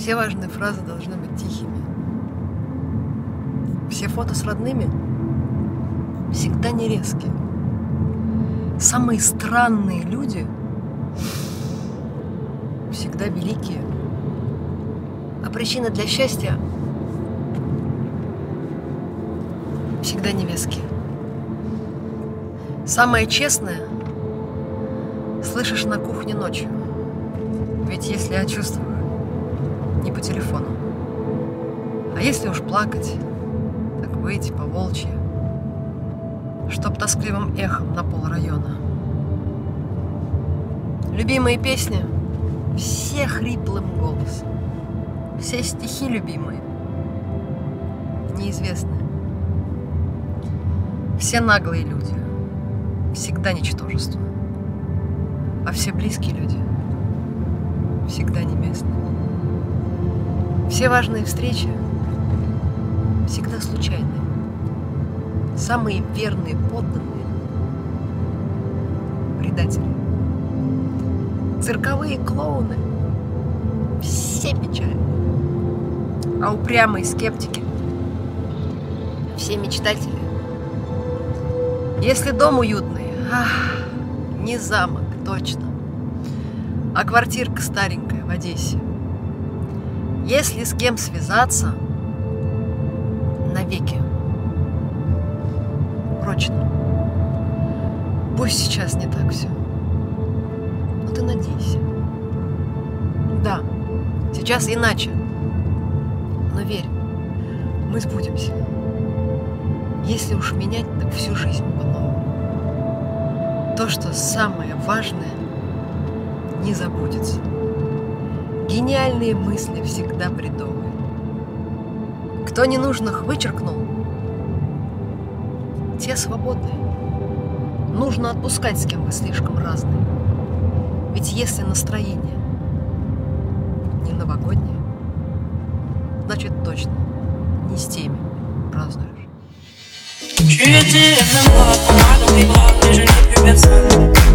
Все важные фразы должны быть тихими. Все фото с родными всегда не резкие. Самые странные люди всегда великие. А причины для счастья всегда невеские. Самое честное слышишь на кухне ночью. Ведь если я чувствую, не по телефону. А если уж плакать, так выйти по волчьи, чтоб тоскливым эхом на пол района. Любимые песни все хриплым голосом. Все стихи любимые, неизвестные. Все наглые люди, всегда ничтожество. А все близкие люди всегда не местные. Все важные встречи всегда случайные. Самые верные подданные – предатели. Цирковые клоуны – все печальны. А упрямые скептики – все мечтатели. Если дом уютный, ах, не замок, точно, а квартирка старенькая в Одессе. Если с кем связаться, навеки. Прочно. Пусть сейчас не так все. Но ты надейся. Да, сейчас иначе. Но верь, мы сбудемся. Если уж менять, так всю жизнь по-новому. То, что самое важное, не забудется. Гениальные мысли всегда бредовые. Кто ненужных вычеркнул, те свободные. Нужно отпускать, с кем вы слишком разные. Ведь если настроение не новогоднее, значит точно не с теми празднуешь. Bras,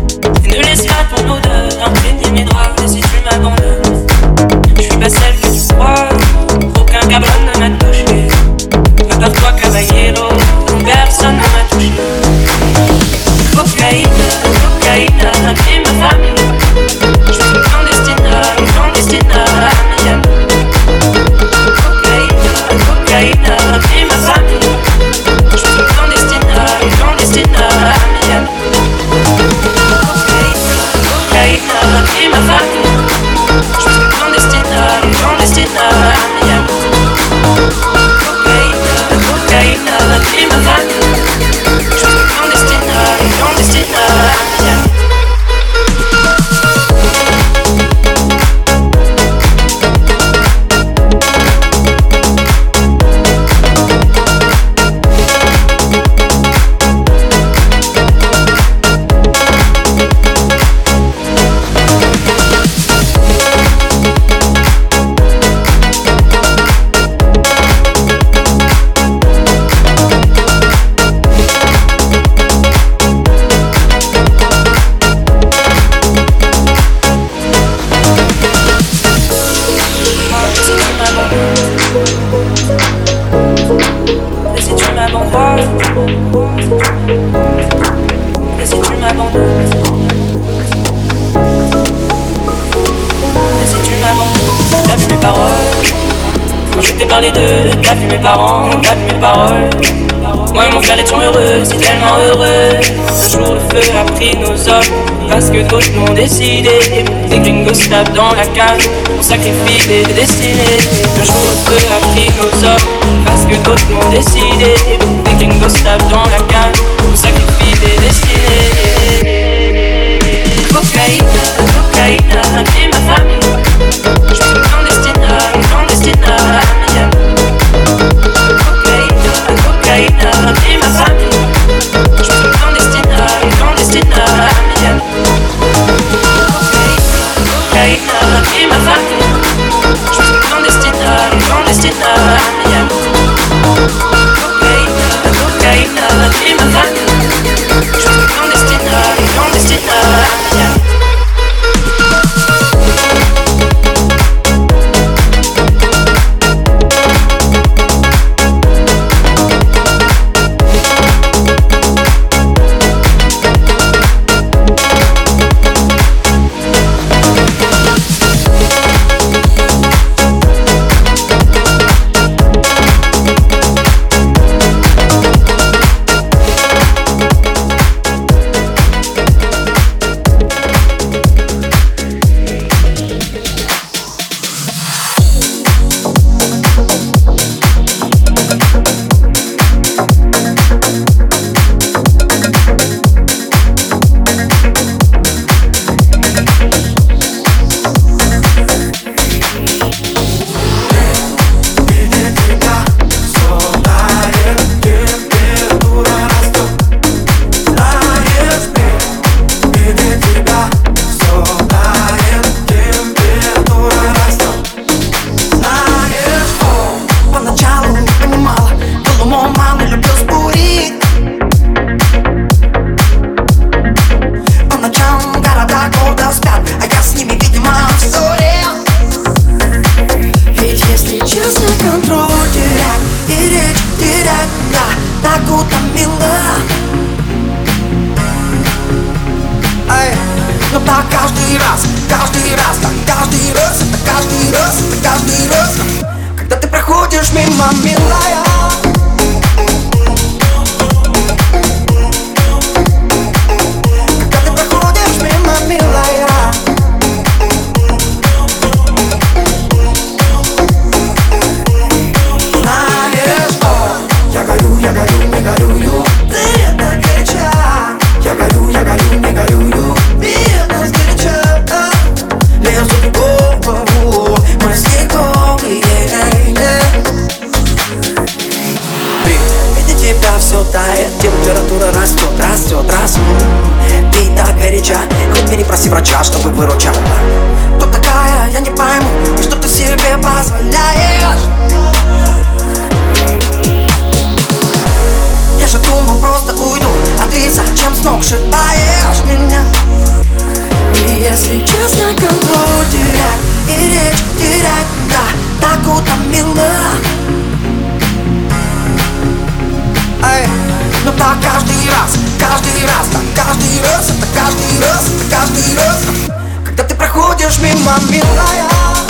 I can feel it. This is Честно, контроль терять и речь терять, да, так утомила Но так каждый раз, каждый раз, так каждый раз, это каждый раз, это каждый раз Когда ты проходишь мимо, милая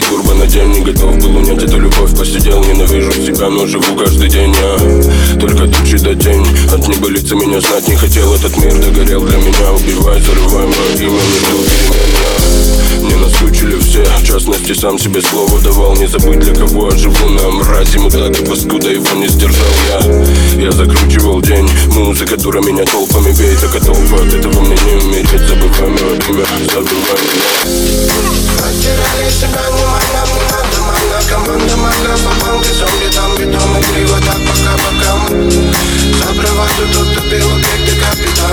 турбо на день. Не готов был унять эту любовь Посидел, ненавижу себя, но живу каждый день я Только тучи до тень. От небылицы меня знать не хотел. Этот мир догорел для меня Убивай, зарывай мое имя, не жил перемен я Мне наскучили все, в частности сам себе слово давал. Не забыть для кого я живу. На мразе Мудак и паскуда его не сдержал я. Я закручивал день, музыка дура меня толпами бей Так толпа от этого мне не умереть Забывай мое имя, забывай меня Потеряли себя, внимание, внимание, внимание Команда, мanga, фабанки, зомби, там битом и криво Так пока-пока Забрываю тут тупил,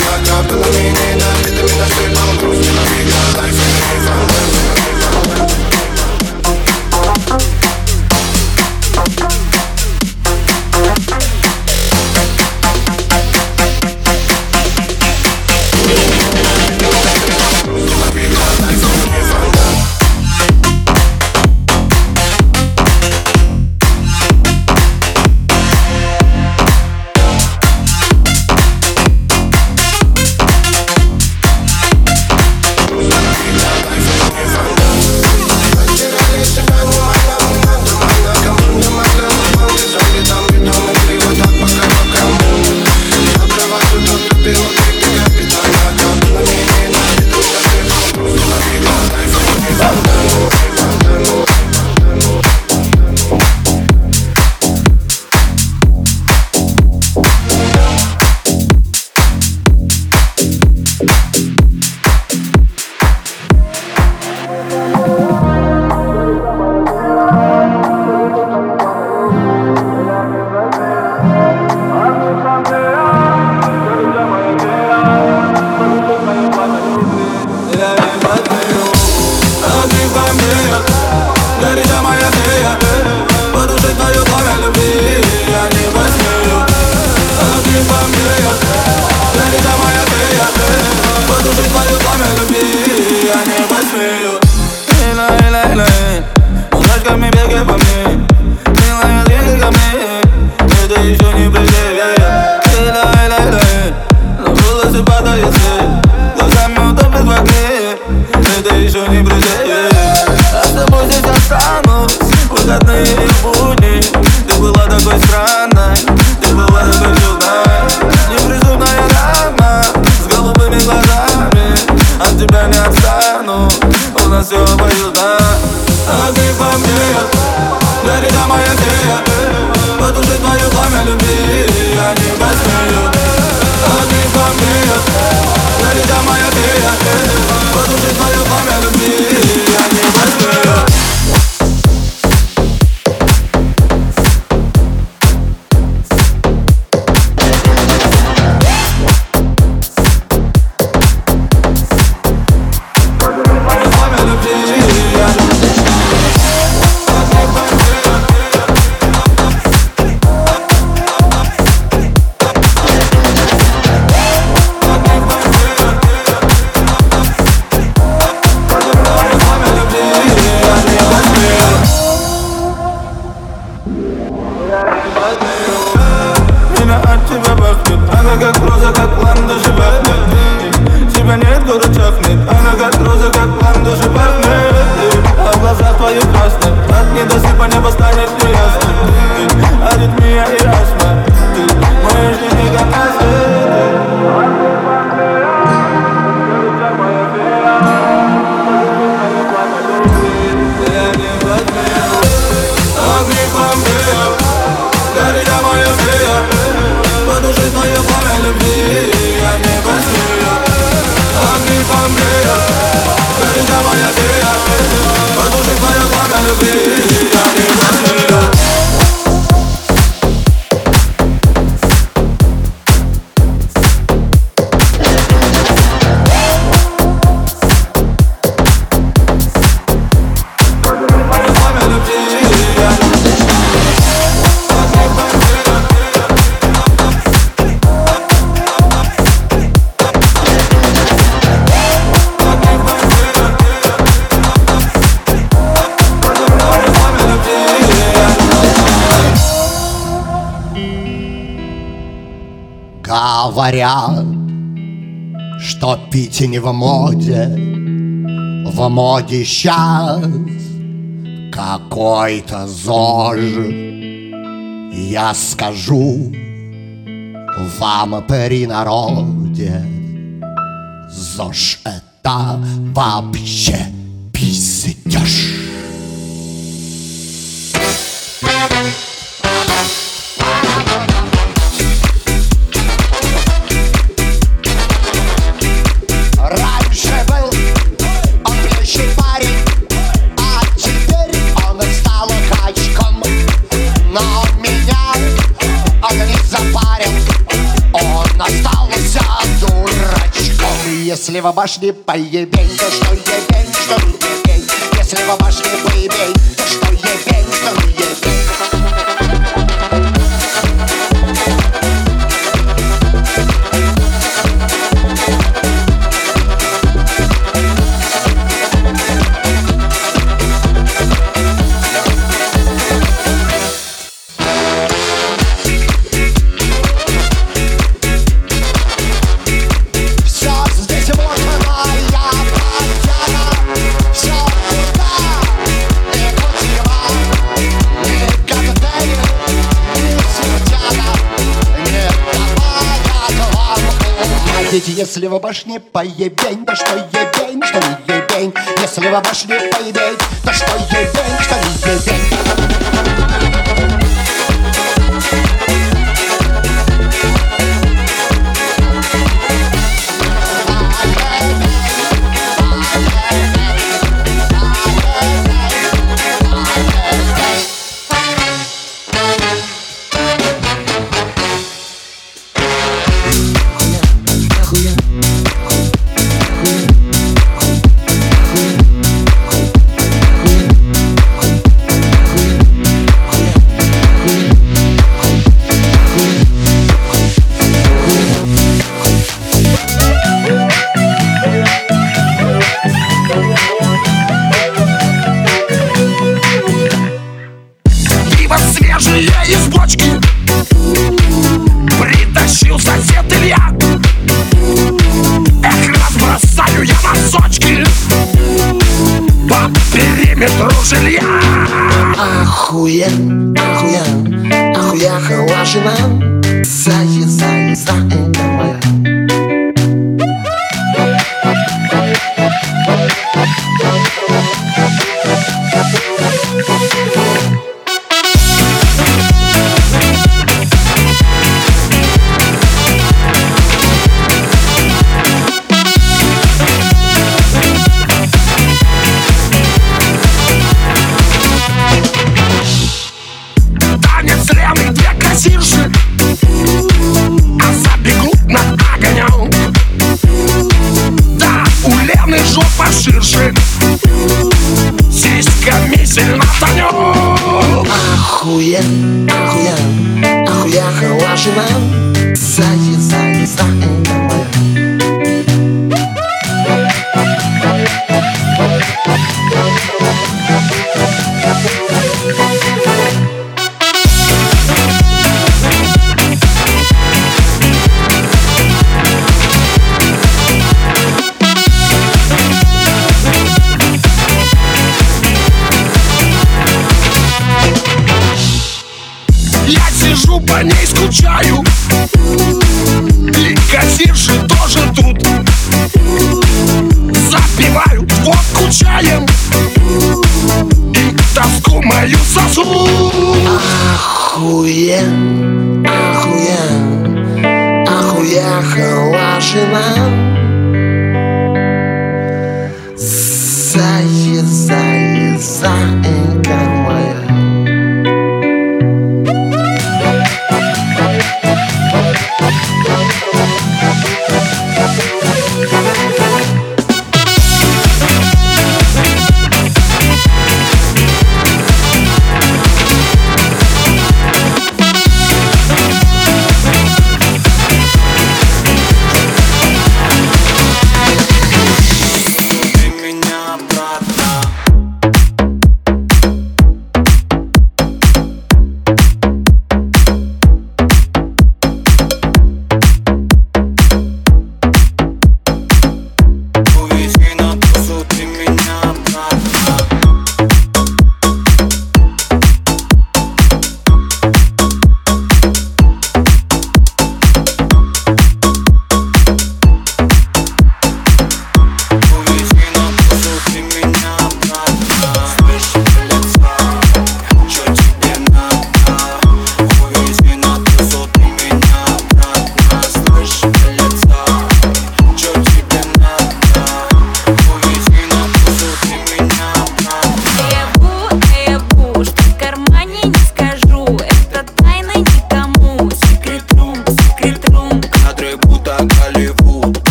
N-a capă la mine, dar uite-mi, dar stai la un cruce la vida Life in a Говорят, что пить не в моде В моде сейчас какой-то ЗОЖ. Я скажу вам при народе ЗОЖ это вообще пиздеж Если в башне поебень, то что ебень, что ебень Если в башне поебень, если в башне поебень, то что ебень, что не ебень? Если в башне поебень, то что ебень, что не ебень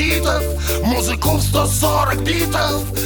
кредитов Музыку в 140 битов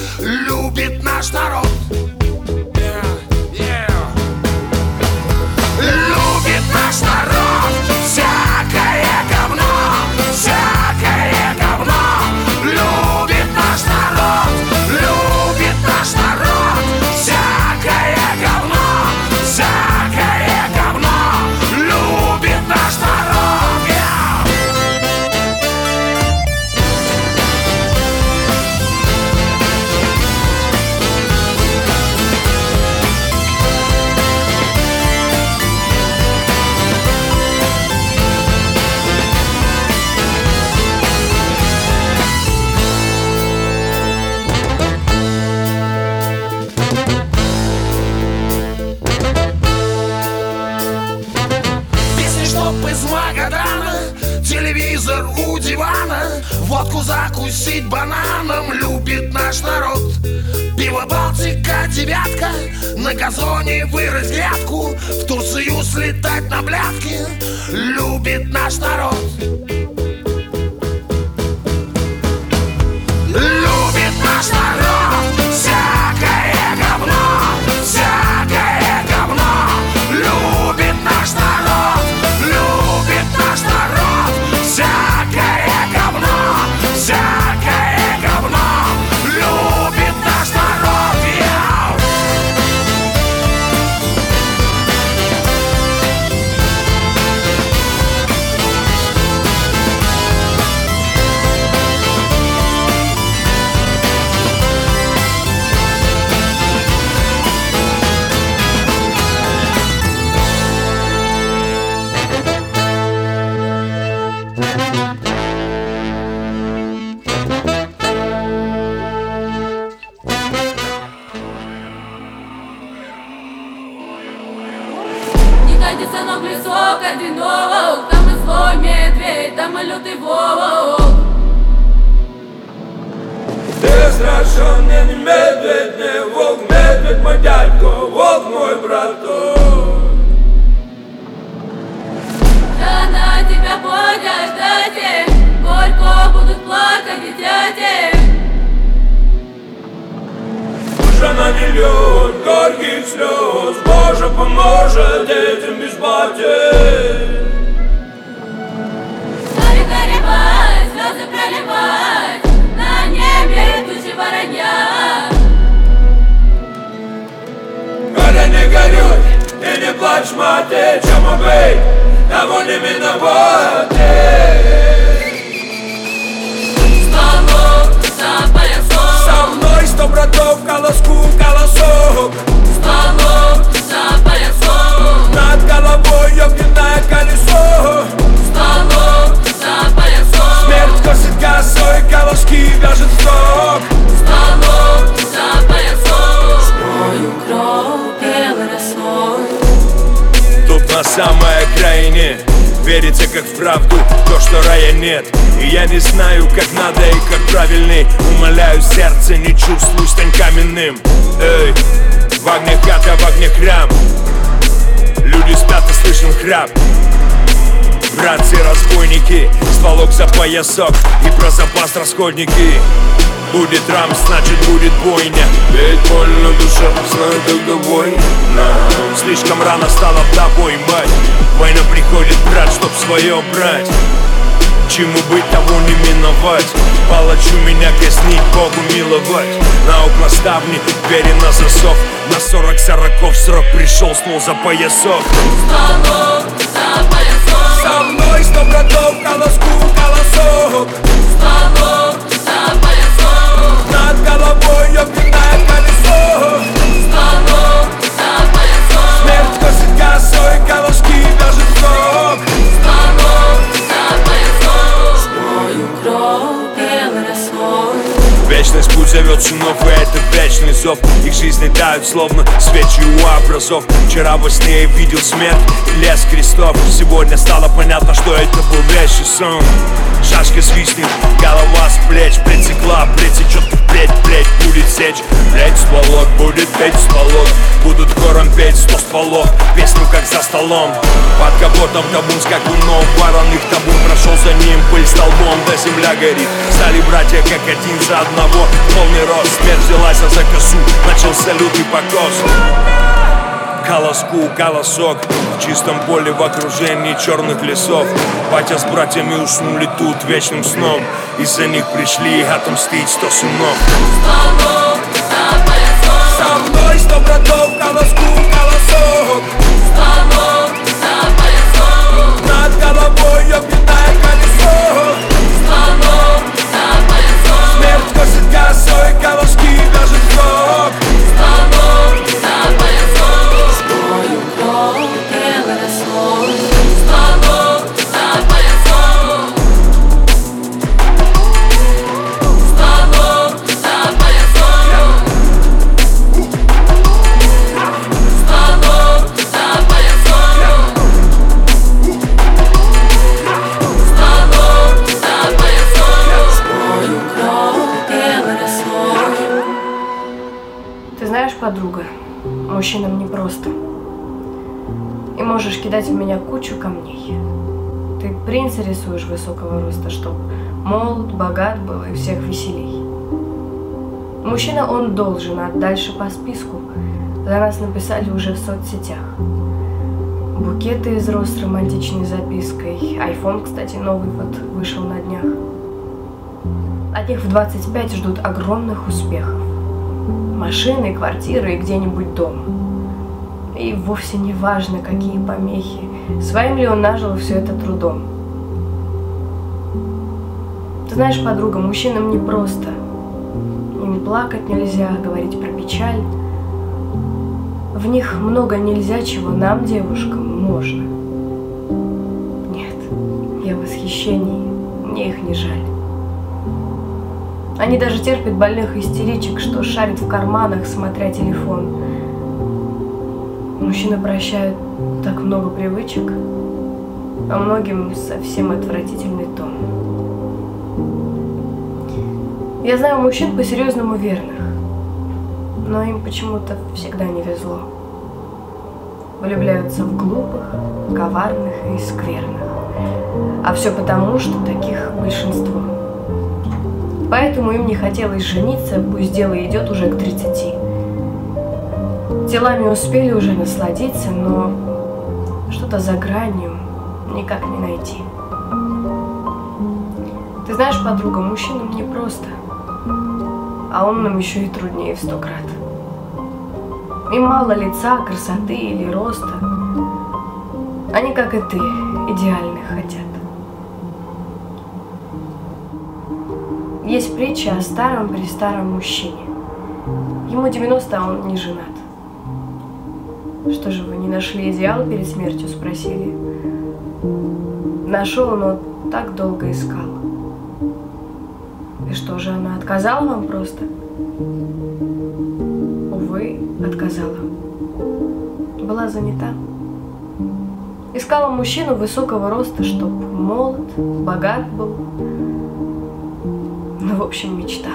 поясок И про запас расходники. Будет рамс, значит будет бойня. Ведь больно душа, знаю, когда война Слишком рано стало тобой, мать. Война приходит, брат, чтоб свое брать. Чему быть, того не миновать. Палачу меня казнить, Богу миловать. На окна ставни, двери на засов. На сорок сороков срок пришел, снул за поясок. Стволом за поясом Со мной сто братов, колоску, колосок Стволом за поясом Над головой огненное колесо Стволом за поясом Смерть косит косой, колоски вяжет в срок Стволом Вечность путь зовет сынов, и это вечный зов. Их жизни тают, словно свечи у образов. Вчера во сне я видел смерть и лес крестов. Сегодня стало понятно, что это был вещий сон. Шашка свистнет, голова с плеч Притекла, притечет впредь, плеть будет сечь. Плеть стволок, будет петь стволок Будут хором петь сто стволов. Песню как за столом. Под капотом табун с какуном Вороных табун прошел за ним. Пыль столбом, да земля горит. Стали братья как один за одного Полный рост, смерть взялась за косу Начался лютый покос. Колоску, колосок. В чистом поле в окружении черных лесов. Батя с братьями уснули тут вечным сном. Из-за них пришли отомстить сто сынов. Поясом Со мной сто братов, колоску, колосок. Поясом Над головой огненное косит косой, колоски в срок мужчинам непросто. И можешь кидать в меня кучу камней. Ты принца рисуешь высокого роста, чтоб молод, богат был и всех веселей. Мужчина он должен, а дальше по списку за нас написали уже в соцсетях. Букеты из роз с романтичной запиской. Айфон, кстати, новый вот вышел на днях. От них в 25 ждут огромных успехов. Машины, квартиры и где-нибудь дом. И вовсе не важно, какие помехи. Своим ли он нажил все это трудом. Ты знаешь, подруга, мужчинам не просто. Им плакать нельзя, говорить про печаль. В них много нельзя, чего нам, девушкам, можно. Нет, я в восхищении, мне их не жаль. Они даже терпят больных истеричек, что шарят в карманах, смотря телефон. Мужчины прощают так много привычек, а многим совсем отвратительный тон. Я знаю мужчин по-серьезному верных, но им почему-то всегда не везло. Влюбляются в глупых, коварных и скверных. А все потому, что таких большинство. Поэтому им не хотелось жениться, пусть дело идет уже к 30. Телами успели уже насладиться, но что-то за гранью никак не найти. Ты знаешь, подруга, мужчинам не просто, а умным еще и труднее в сто крат. Им мало лица, красоты или роста. Они, как и ты, идеальных хотят. Есть притча о старом при старом мужчине. Ему 90, а он не женат. Что же вы не нашли идеал перед смертью, спросили. Нашел, но так долго искал. И что же, она отказала вам просто? Увы, отказала. Была занята. Искала мужчину высокого роста, чтоб молод, богат был, в общем, мечта.